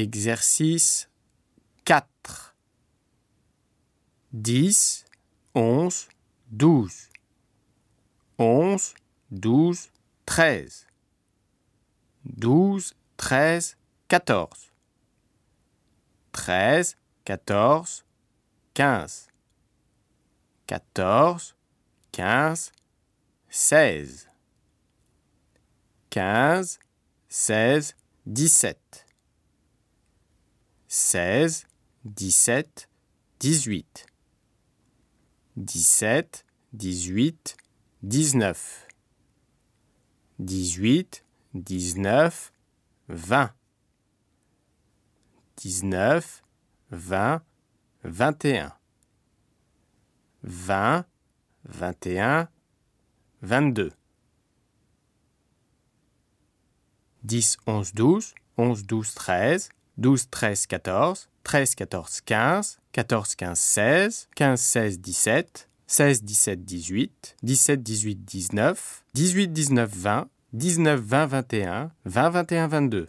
Exercice 4. 10, 11, 12. 11, 12, 13. 12, 13, 14. 13, 14, 15. 14, 15, 16. 15, 16, 17. 16, 17, 18. 17, 18, 19. 18, 19, 20. 19, 20, 21. 20, 21, 22. 10, 11, 12, 11, 12, 13, 12, 13, 14, 13, 14, 15, 14, 15, 16, 15, 16, 17, 16, 17, 18, 17, 18, 19, 18, 19, 20, 19, 20, 21, 20, 21, 22.